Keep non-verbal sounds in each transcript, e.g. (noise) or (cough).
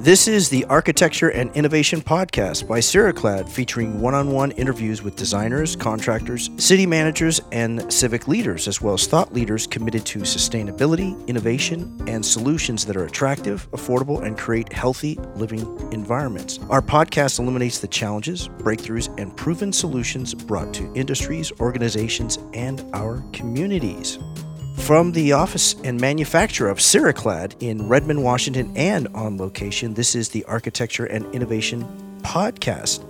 This is the Architecture and Innovation Podcast by Ceraclad, featuring one on one interviews with designers, contractors, city managers, and civic leaders, as well as thought leaders committed to sustainability, innovation, and solutions that are attractive, affordable, and create healthy living environments. Our podcast illuminates the challenges, breakthroughs, and proven solutions brought to industries, organizations, and our communities. From the office and manufacturer of Ceraclad in Redmond, Washington, and on location, this is the Architecture and Innovation Podcast.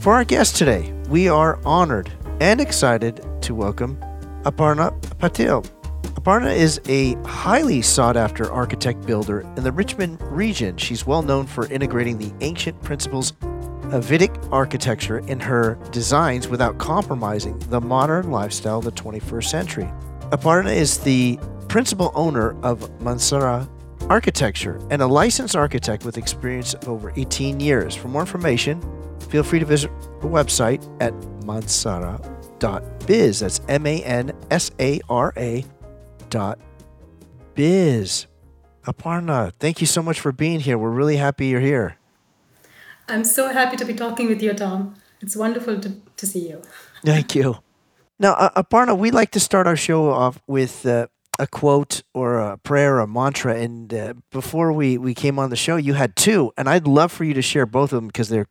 For our guest today, we are honored and excited to welcome Aparna Patil. Aparna is a highly sought after architect builder in the Richmond region. She's well known for integrating the ancient principles of Vedic architecture in her designs without compromising the modern lifestyle of the 21st century. Aparna is the principal owner of Mansara Architecture and a licensed architect with experience of over 18 years. For more information, feel free to visit the website at mansara.biz. That's M A N S A R A dot biz. Aparna, thank you so much for being here. We're really happy you're here. I'm so happy to be talking with you, Tom. It's wonderful to, to see you. Thank you. Now, uh, Aparna, we like to start our show off with uh, a quote or a prayer or a mantra. And uh, before we, we came on the show, you had two. And I'd love for you to share both of them because they're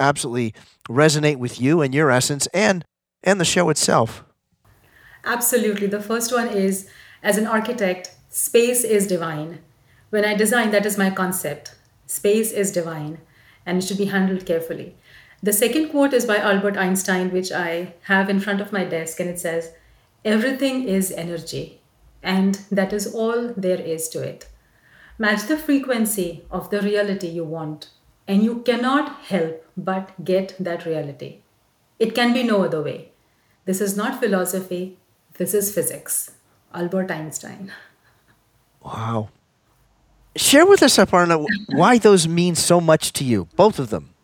absolutely resonate with you and your essence and, and the show itself. Absolutely. The first one is as an architect, space is divine. When I design, that is my concept. Space is divine and it should be handled carefully. The second quote is by Albert Einstein, which I have in front of my desk, and it says, Everything is energy, and that is all there is to it. Match the frequency of the reality you want, and you cannot help but get that reality. It can be no other way. This is not philosophy, this is physics. Albert Einstein. Wow. Share with us, Aparna, why those mean so much to you, both of them.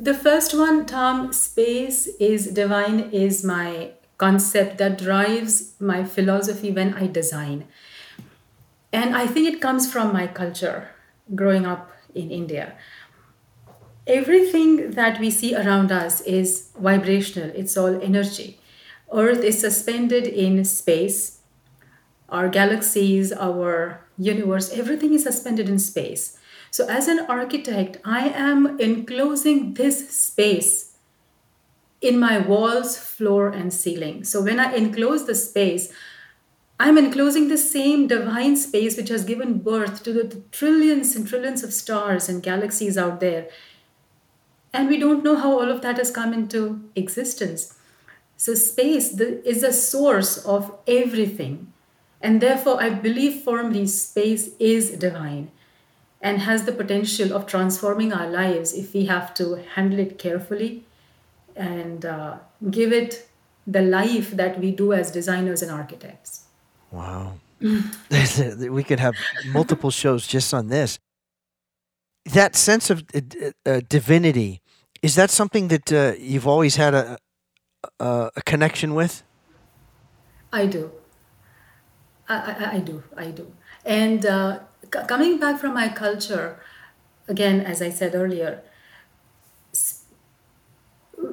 The first one, Tom, space is divine, is my concept that drives my philosophy when I design. And I think it comes from my culture growing up in India. Everything that we see around us is vibrational, it's all energy. Earth is suspended in space. Our galaxies, our universe, everything is suspended in space. So, as an architect, I am enclosing this space in my walls, floor, and ceiling. So, when I enclose the space, I'm enclosing the same divine space which has given birth to the, trillions and trillions of stars and galaxies out there. And we don't know how all of that has come into existence. So, space is the source of everything. And therefore, I believe firmly space is divine and has the potential of transforming our lives if we have to handle it carefully and uh, give it the life that we do as designers and architects. Wow. (laughs) (laughs) we could have multiple shows just on this. That sense of uh, uh, divinity, is that something that uh, you've always had a, a, a, connection with? I do. I, I, I do. I do. And uh, coming back from my culture, again, as I said earlier,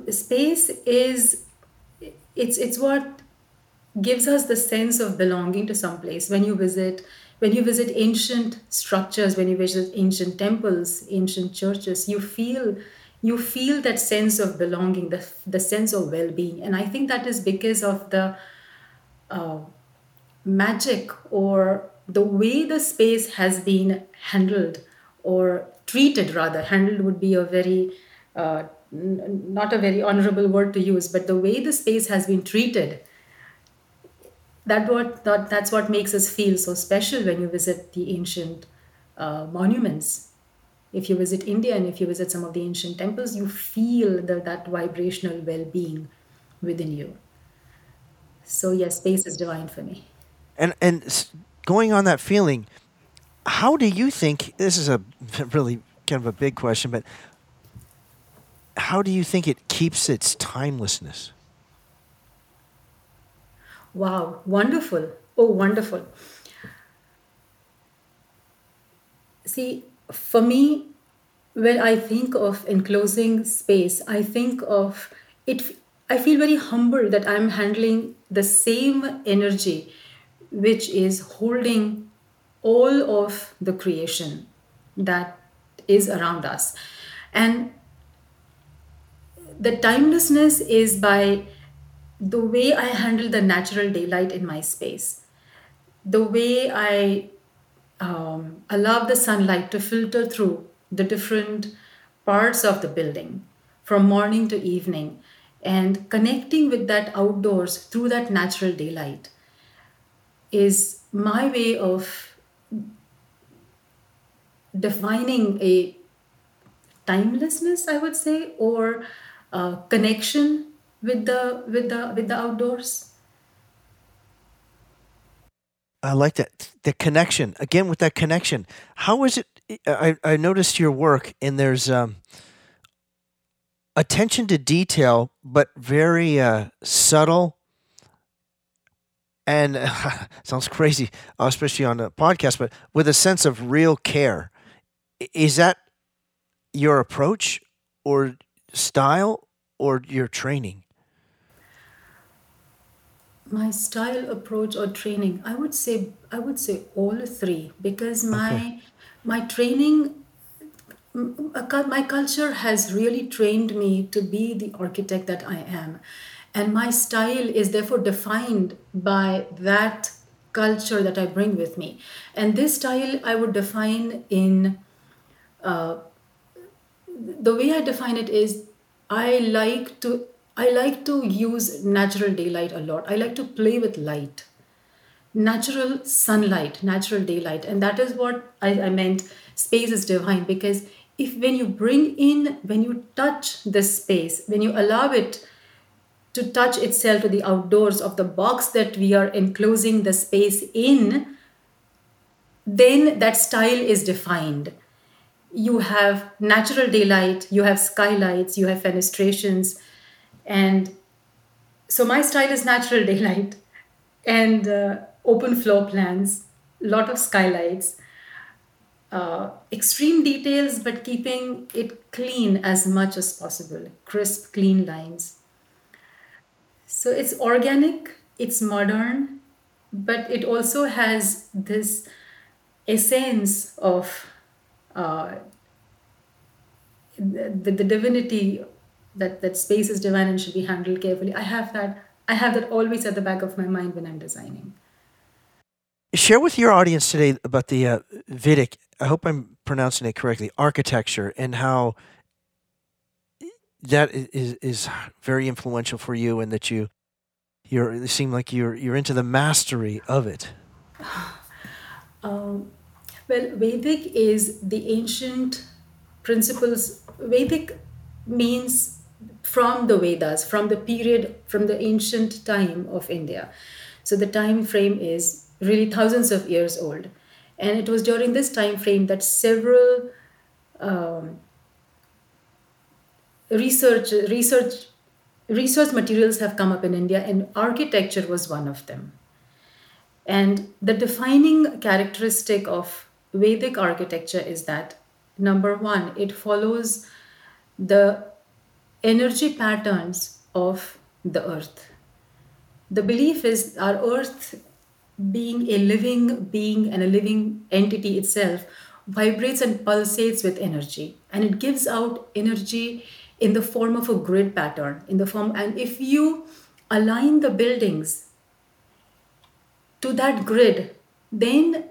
space is it's it's what gives us the sense of belonging to some place. When you visit when you visit ancient structures when you visit ancient temples ancient churches you feel you feel that sense of belonging the, the sense of well-being. And i think that is because of the uh, magic or the way the space has been handled or treated rather handled would be a very uh, n- not a very honorable word to use but the way the space has been treated that what that, that's what makes us feel so special when you visit the ancient uh, monuments. If you visit india and if you visit some of the ancient temples you feel the, that vibrational well-being within you. So yes space is divine for me. And and going on that feeling, how do you think this is a (laughs) really kind of a big question, but how do you think it keeps its timelessness? Wow, wonderful. Oh, wonderful. See, for me, when I think of enclosing space, I think of it. I feel very humble that I'm handling the same energy which is holding all of the creation that is around us. And the timelessness is by the way I handle the natural daylight in my space, the way I um, allow the sunlight to filter through the different parts of the building from morning to evening and connecting with that outdoors through that natural daylight is my way of defining a timelessness i would say or connection with the with the with the outdoors I like that the connection again with that connection. How is it? I, I noticed your work and there's um, attention to detail, but very uh, subtle. And uh, (laughs) sounds crazy, especially on a podcast, but with a sense of real care. Is that your approach or style or your training? my style approach or training i would say i would say all three because my okay. my training my culture has really trained me to be the architect that i am and my style is therefore defined by that culture that i bring with me and this style i would define in uh, the way i define it is i like to I like to use natural daylight a lot. I like to play with light, natural sunlight, natural daylight. And that is what I, I meant space is divine because if when you bring in, when you touch this space, when you allow it to touch itself to the outdoors of the box that we are enclosing the space in, then that style is defined. You have natural daylight, you have skylights, you have fenestrations, and so my style is natural (laughs) daylight and uh, open floor plans, lot of skylights, uh, extreme details, but keeping it clean as much as possible, crisp, clean lines. So it's organic, it's modern, but it also has this essence of uh, the, the divinity that that space is divine and should be handled carefully. I have that i have that always at the back of my mind when i'm designing. Share with your audience today about the uh, Vedic i hope i'm pronouncing it correctly architecture and how that is is very influential for you and that you you're it seem like you're you're into the mastery of it (sighs) um, well vedic is the ancient principles vedic means from the Vedas, from the period, from the ancient time of India. So the time frame is really thousands of years old. And it was during this time frame that several um, research, research, research materials have come up in India, and architecture was one of them. And the defining characteristic of Vedic architecture is that number one, it follows the energy patterns of the earth. The belief is our earth being a living being and a living entity itself vibrates and pulsates with energy and it gives out energy in the form of a grid pattern in the form and if you align the buildings to that grid then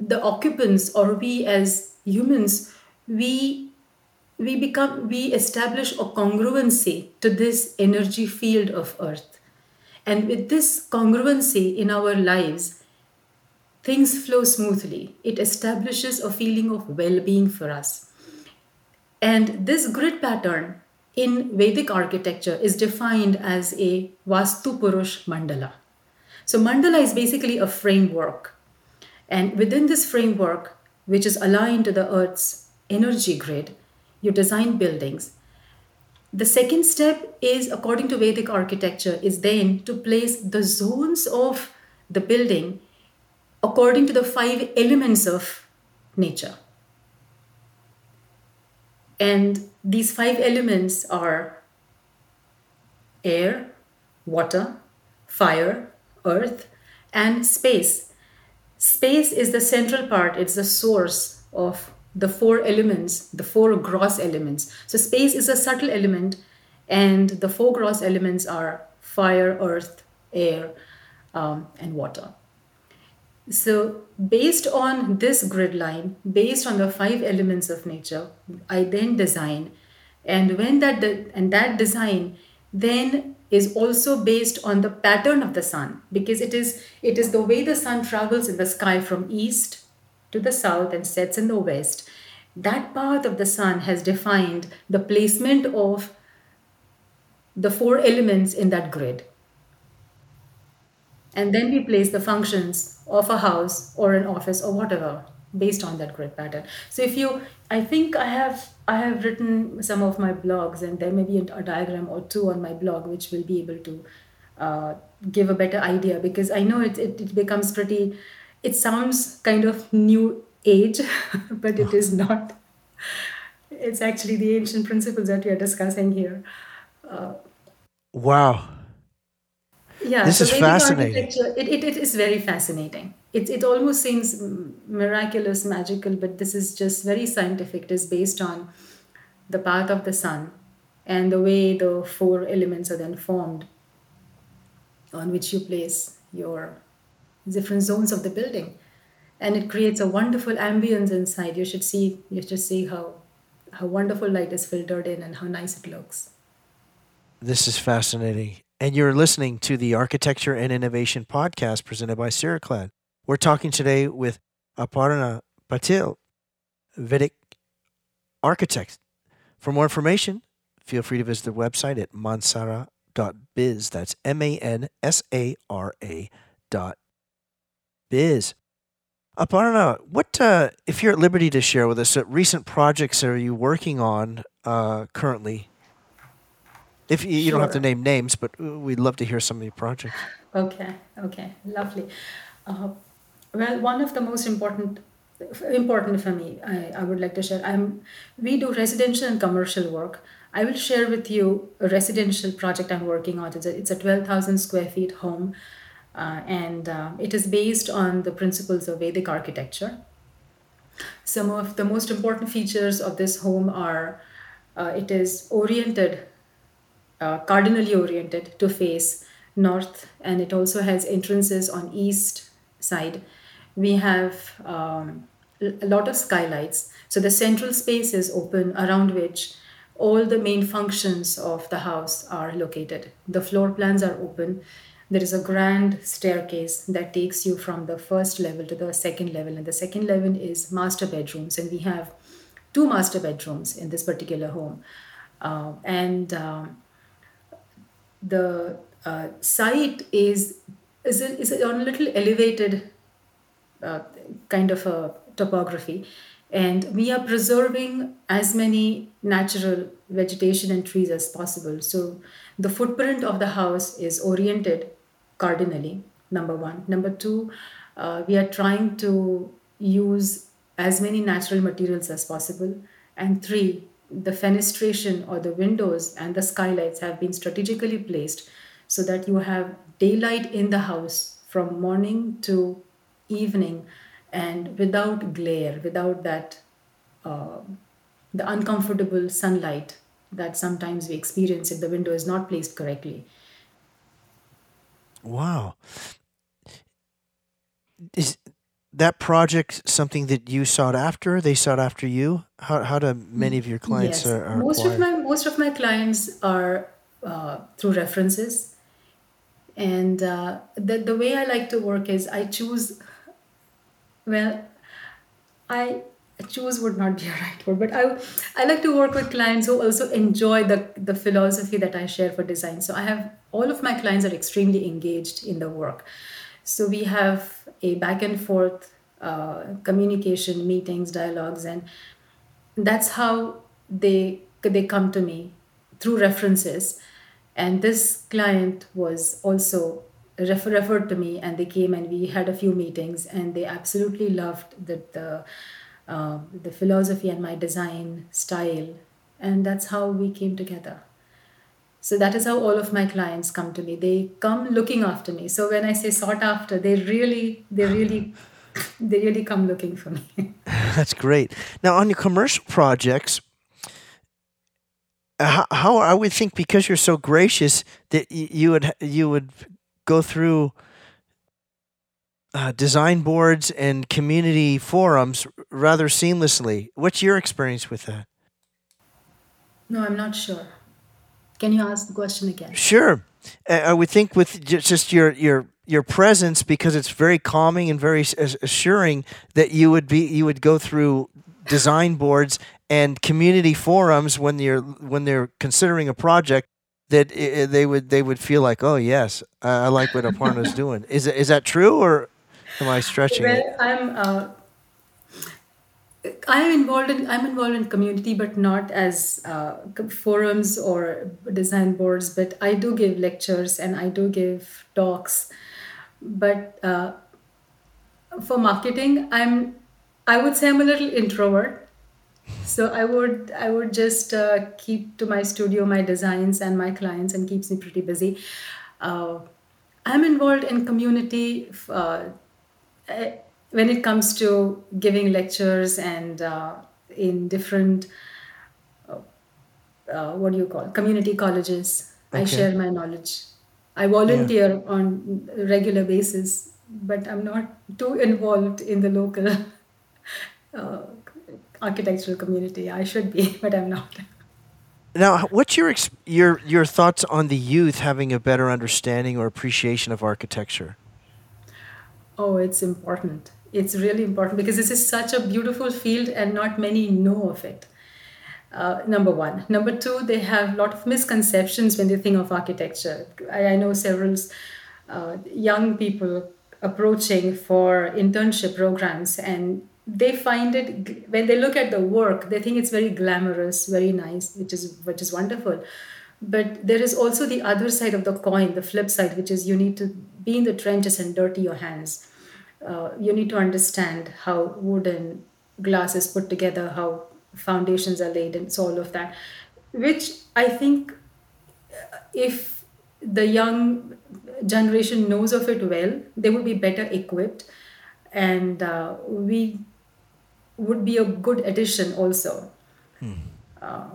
the occupants or we as humans we we become we establish a congruency to this energy field of earth. And with this congruency in our lives things flow smoothly. It establishes a feeling of well-being for us and this grid pattern in vedic architecture is defined as a vastu purush mandala so mandala is basically a framework and within this framework which is aligned to the earth's energy grid you design buildings. The second step is, according to Vedic architecture, is then to place the zones of the building according to the five elements of nature. And these five elements are air, water, fire, earth, and space. Space is the central part, it's the source of the four elements, the four gross elements. So, space is a subtle element, and the four gross elements are fire, earth, air, um, and water. So, based on this grid line, based on the five elements of nature, I then design, and when that de- and that design then is also based on the pattern of the sun because it is it is the way the sun travels in the sky from east to the south and sets in the west. That path of the sun has defined the placement of the four elements in that grid and then we place the functions of a house or an office or whatever based on that grid pattern. So if you i think i have i have written some of my blogs and there may be a, diagram or two on my blog which will be able to uh, give a better idea because i know it, it, it becomes pretty it sounds kind of new age (laughs) but it is not. It's actually the ancient principles that we are discussing here. Uh, wow yeah this so is Vedic fascinating. it, it, it is very fascinating. It, it almost seems miraculous magical but this is just very scientific. It is based on the path of the sun and the way the four elements are then formed on which you place your different zones of the building. And it creates a wonderful ambience inside. You should see you should see how how wonderful light is filtered in and how nice it looks. This is fascinating and you're listening to the Architecture and Innovation podcast presented by Ceraclad. We're talking today with Aparna Patil, Vedic architect. For more information, feel free to visit the website at mansara.biz. That's M A N S A R A dot biz. Aparna, what, uh, if you're at liberty to share with us, uh, recent projects are you working on uh, currently if you, you don't have to name names, but we'd love to hear some of your projects. Okay, okay, lovely. Uh, well, one of the most important important for me, I, I would like to share. I'm we do residential and commercial work. I will share with you a residential project I'm working on. It's a, it's a 12,000 square feet home, uh, and uh, it is based on the principles of Vedic architecture. Some of the most important features of this home are uh, it is oriented uh, cardinally oriented to face north and it also has entrances on east side. We have um, a lot of skylights. So the central space is open around which all the main functions of the house are located. The floor plans are open. There is a grand staircase that takes you from the first level to the second level and the second level is master bedrooms and we have two master bedrooms in this particular home. Uh, and um, the uh, site is is, a, is on a little elevated uh, kind of a topography. And we are preserving as many natural vegetation and trees as possible. So the footprint of the house is oriented cardinally number one. Number two uh, we are trying to use as many natural materials as possible. And three the fenestration or the windows and the skylights have been strategically placed so that you have daylight in the house from morning to evening and without glare without that uh, the uncomfortable sunlight that sometimes we experience if the window is not placed correctly. Wow. Is that project something that you sought after? They sought after you. How how do many of your clients yes. are, are most acquired? of my most of my clients are uh, through references, and uh, the the way I like to work is I choose. Well, I choose would not be a (laughs) right word, but I I like to work with clients who also enjoy the the philosophy that I share for design. So I have all of my clients are extremely engaged in the work. So we have a back and forth uh, communication, meetings, dialogues, and that's how they they come to me through references. And this client was also refer, referred to me, and they came and we had a few meetings, and they absolutely loved the the uh, the philosophy and my design style. And that's how we came together. So that is how all of my clients come to me. They come looking after me. So when I say sought after, they really, they really, (laughs) they really come looking for me. (laughs) That's great. Now, on your commercial projects, how, how I would think because you're so gracious that you would you would go through uh, design boards and community forums rather seamlessly. What's your experience with that? No, I'm not sure. Can you ask the question again? Sure. I would think with just your your your presence because it's very calming and very assuring that you would be you would go through design boards and community forums when you're when they're considering a project that they would they would feel like oh yes I like what Aparna's (laughs) doing is is that true or am I stretching well, it? I'm uh, I'm involved in I'm involved in community, but not as uh, forums or design boards. But I do give lectures and I do give talks. But uh, for marketing, I'm I would say I'm a little introvert. So I would I would just uh, keep to my studio, my designs, and my clients, and keeps me pretty busy. Uh, I'm involved in community. Uh, when it comes to giving lectures and uh, in different uh, uh, what do you call community colleges okay. i share my knowledge. I volunteer yeah. on a regular basis but i'm not too involved in the local (laughs) uh, architectural community. I should be (laughs) but i'm not. Now what's your your your thoughts on the youth having a better understanding or appreciation of architecture? Oh it's important it's really important because this is such a beautiful field and not many know of it. Uh, number one. Number two, they have a lot of misconceptions when they think of architecture. I, I know several uh, young people approaching for internship programs and they find it when they look at the work they think it's very glamorous very nice which is which is wonderful but there is also the other side of the coin the flip side which is you need to be in the trenches and dirty your hands uh, you need to understand how wood and glass is put together, how foundations are laid, and so all of that. Which I think, uh, if the young generation knows of it well, they will be better equipped, and uh, we would be a good addition also. Hmm. Uh,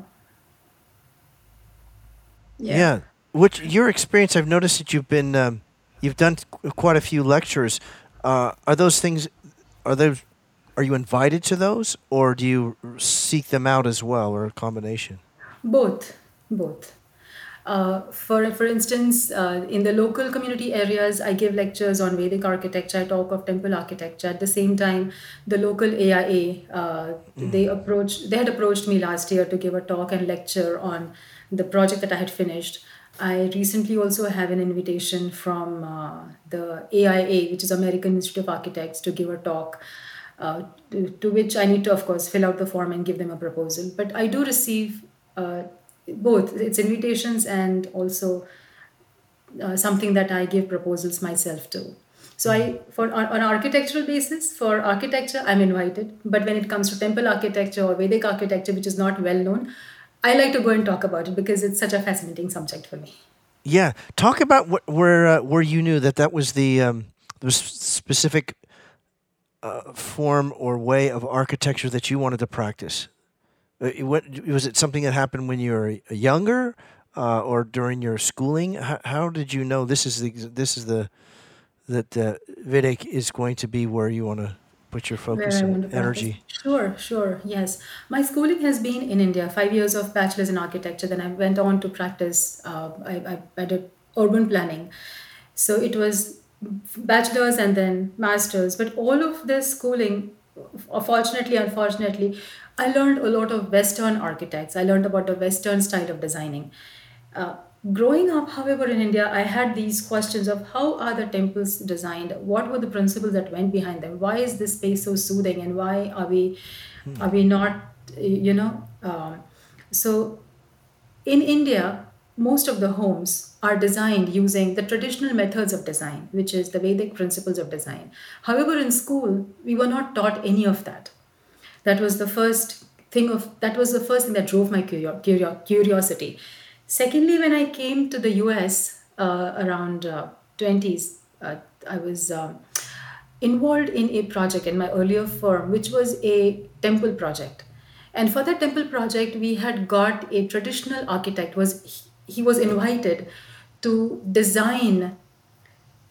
yeah. yeah. Which your experience? I've noticed that you've been um, you've done quite a few lectures uh, are those things? Are those? Are you invited to those, or do you seek them out as well, or a combination? Both, both. Uh, for for instance, uh, in the local community areas, I give lectures on Vedic architecture. I talk of temple architecture. At the same time, the local AIA uh, mm. they approached. They had approached me last year to give a talk and lecture on the project that I had finished. I recently also have an invitation from uh, the AIA, which is American Institute of Architects, to give a talk. Uh, to, to, which I need to, of course, fill out the form and give them a proposal. But I do receive uh, both its invitations and also uh, something that I give proposals myself to. So I, for on, on architectural basis, for architecture, I'm invited. But when it comes to temple architecture or Vedic architecture, which is not well known, I like to go and talk about it because it's such a fascinating subject for me. Yeah, talk about wh- where uh, where you knew that that was the um, the specific uh, form or way of architecture that you wanted to practice. Uh, what, was it something that happened when you were younger, uh, or during your schooling? How, how, did you know this is the this is the that uh, Vedic is going to be where you want to put your focus and energy? Sure, sure. Yes. My schooling has been in India, five years of bachelor's in architecture. Then I went on to practice, uh, I, I, I did urban planning. So it was bachelor's and then master's. But all of this schooling, fortunately, unfortunately, I learned a lot of Western architects. I learned about the Western style of designing. Uh, growing up however in india i had these questions of how are the temples designed what were the principles that went behind them why is this space so soothing and why are we hmm. are we not you know um, so in india most of the homes are designed using the traditional methods of design which is the vedic principles of design however in school we were not taught any of that That was the first thing of that was the first thing that drove my curio- curio- curiosity. Secondly, when I came to the US uh, around uh, 20s, uh, I was um, involved in a project in my earlier firm, which was a temple project. And for that temple project, we had got a traditional architect. Was he was invited to design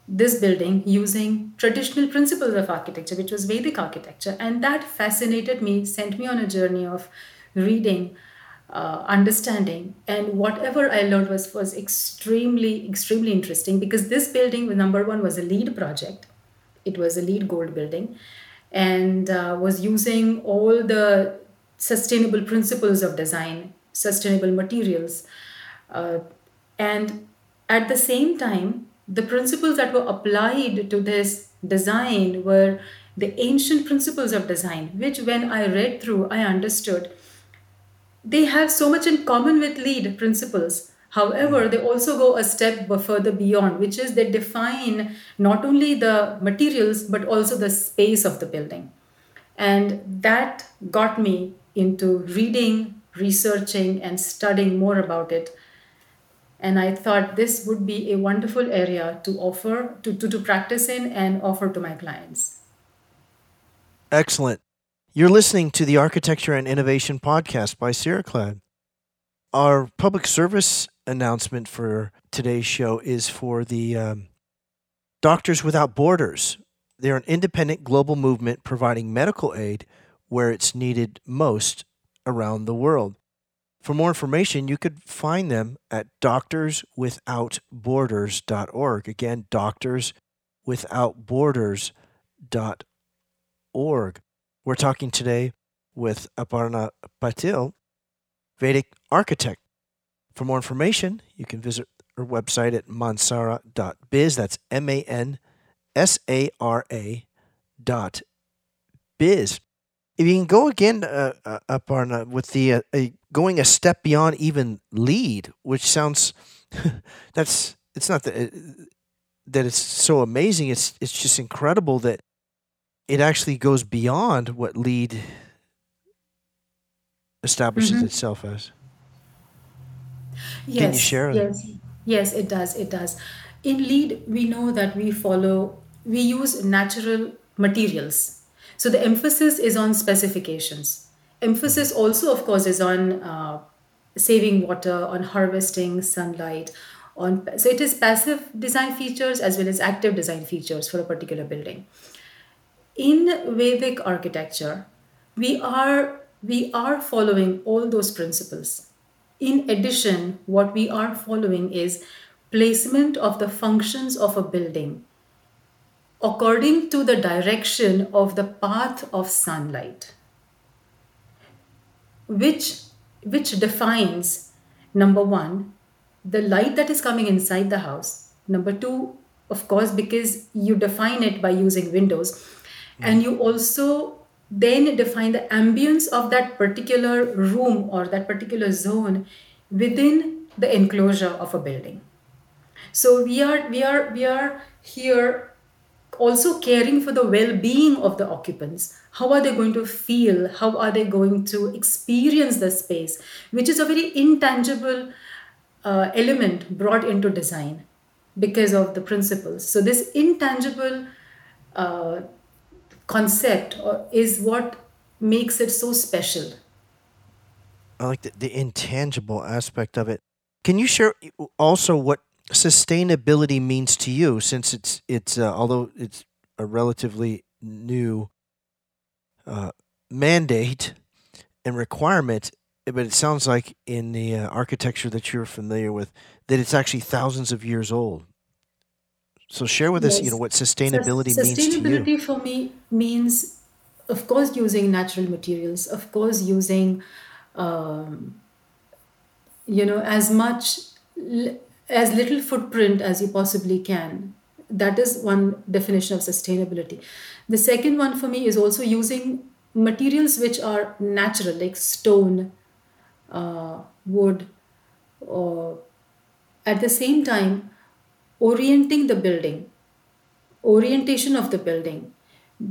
this building using traditional principles of architecture, which was Vedic architecture. And that fascinated me, sent me on a journey of reading, uh, understanding. And whatever I learned was, was extremely, extremely interesting because this building, number one, was a LEED project. It was a LEED gold building and uh, was using all the sustainable principles of design, sustainable materials. Uh, and at the same time, the principles that were applied to this design were the ancient principles of design, which when I read through, I understood they have so much in common with LEED principles. However, they also go a step further beyond, which is they define not only the materials but also the space of the building. And that got me into reading, researching, and studying more about it and I thought this would be a wonderful area to offer, to, to, to practice in and offer to my clients. Excellent. You're listening to the Architecture and Innovation Podcast by Ceraclad. Our public service announcement for today's show is for the um, Doctors Without Borders. They're an independent global movement providing medical aid where it's needed most around the world. For more information, you could find them at doctorswithoutborders.org. Again, doctorswithoutborders.org. We're talking today with Aparna Patil, Vedic architect. For more information, you can visit her website at mansara.biz. That's M A N S A R A dot biz. If you can go again, uh, uh, Aparna, with the uh, going a step beyond even LEED, which sounds (laughs) that's it's not that uh, that it's so amazing. It's it's just incredible that it actually goes beyond what LEED establishes mm-hmm. itself as. Yes, Can you share? Yes, that? yes, it does. It does. In LEED, we know that we follow we use natural materials so the emphasis is on specifications. Emphasis also, of course, is on uh, saving water, on harvesting sunlight. On so it is passive design features as well as active design features for a particular building. In Vedic architecture, we are we are following all those principles. In addition, what we are following is placement of the functions of a building according to the direction of the path of sunlight which which defines number 1 the light that is coming inside the house number 2 of course because you define it by using windows and you also then define the ambience of that particular room or that particular zone within the enclosure of a building. So we are we are we are here also caring for the well-being of the occupants. How are they going to feel? How are they going to experience the space? Which is a very intangible uh, element brought into design because of the principles. So this intangible uh, concept is what makes it so special? I like the, the intangible aspect of it. Can you share also what sustainability means to you since it's it's uh, although it's a relatively new uh, mandate and requirement but it sounds like in the uh, architecture that you're familiar with that it's actually thousands of years old so share with yes. us you know what sustainability, sustainability means to you sustainability for me means of course using natural materials of course using um, you know as much as little footprint as you possibly can. That is one definition of sustainability. The second one for me is also using materials which are natural, like stone, uh, wood, or at the same time, orienting the building, orientation of the building.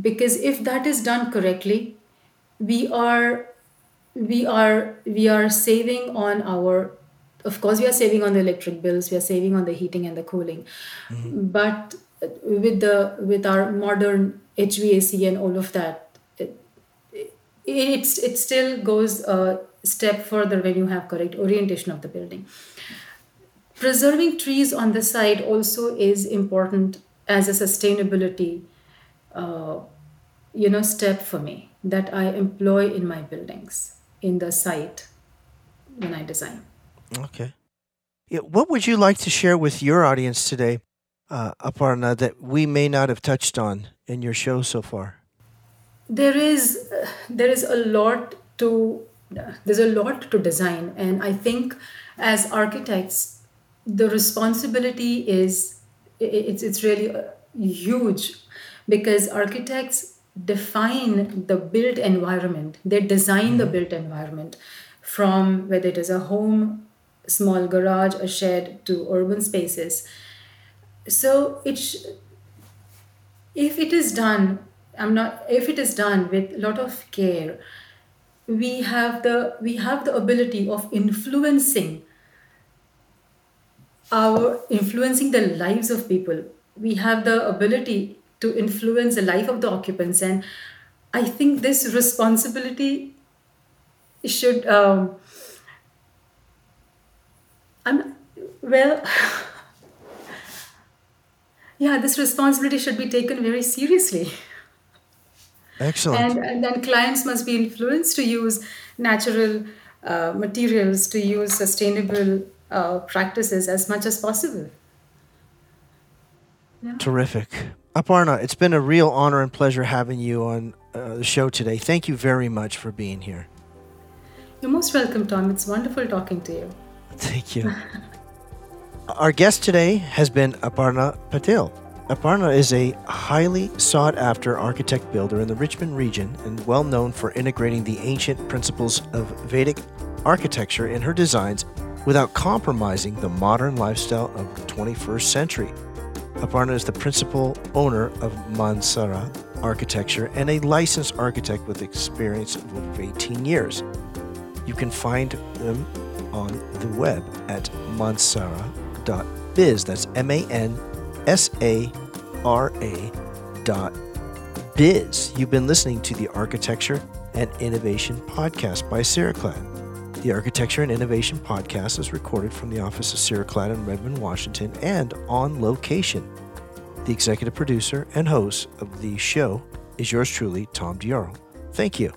Because if that is done correctly, we are we are we are saving on our of course we are saving on the electric bills we are saving on the heating and the cooling. Mm-hmm. But with the with our modern hvac and all of that it, it's it still goes a step further when you have correct orientation of the building preserving trees on the side also is important as a sustainability uh, you know step for me that i employ in my buildings in the site when i design Okay. Yeah, what would you like to share with your audience today, uh, Aparna, that we may not have touched on in your show so far? there is uh, there is a lot to there's a lot to design and i think as architects the responsibility is it's it's really uh, huge because architects define the built environment. They design the built environment from whether it is a home small garage a shed to urban spaces. So it sh- if it is done i'm not if it is done with a lot of care we have the we have the ability of influencing our influencing the lives of people we have the ability to influence the life of the occupants and i think this responsibility should um, I'm, well (laughs) yeah this responsibility should be taken very seriously Excellent. and, and then clients must be influenced to use natural uh, materials to use sustainable uh, practices as much as possible Terrific. Aparna, it's been a real honor and pleasure having you on uh, the show today. Thank you very much for being here. you're most welcome tom it's wonderful talking to you Thank you. (laughs) Our guest today has been Aparna Patel. Aparna is a highly sought after architect builder in the Richmond region and well known for integrating the ancient principles of Vedic architecture in her designs without compromising the modern lifestyle of the 21st century. Aparna is the principal owner of Mansara Architecture and a licensed architect with experience of over 18 years. You can find them on the web at mansara.biz. That's M A N S A R A dot biz. You've been listening to the Architecture and Innovation Podcast by Ceraclad. The Architecture and Innovation Podcast is recorded from the office of Ceraclad in Redmond, Washington, and on location. The executive producer and host of the show is yours truly, Tom Dioro. Thank you.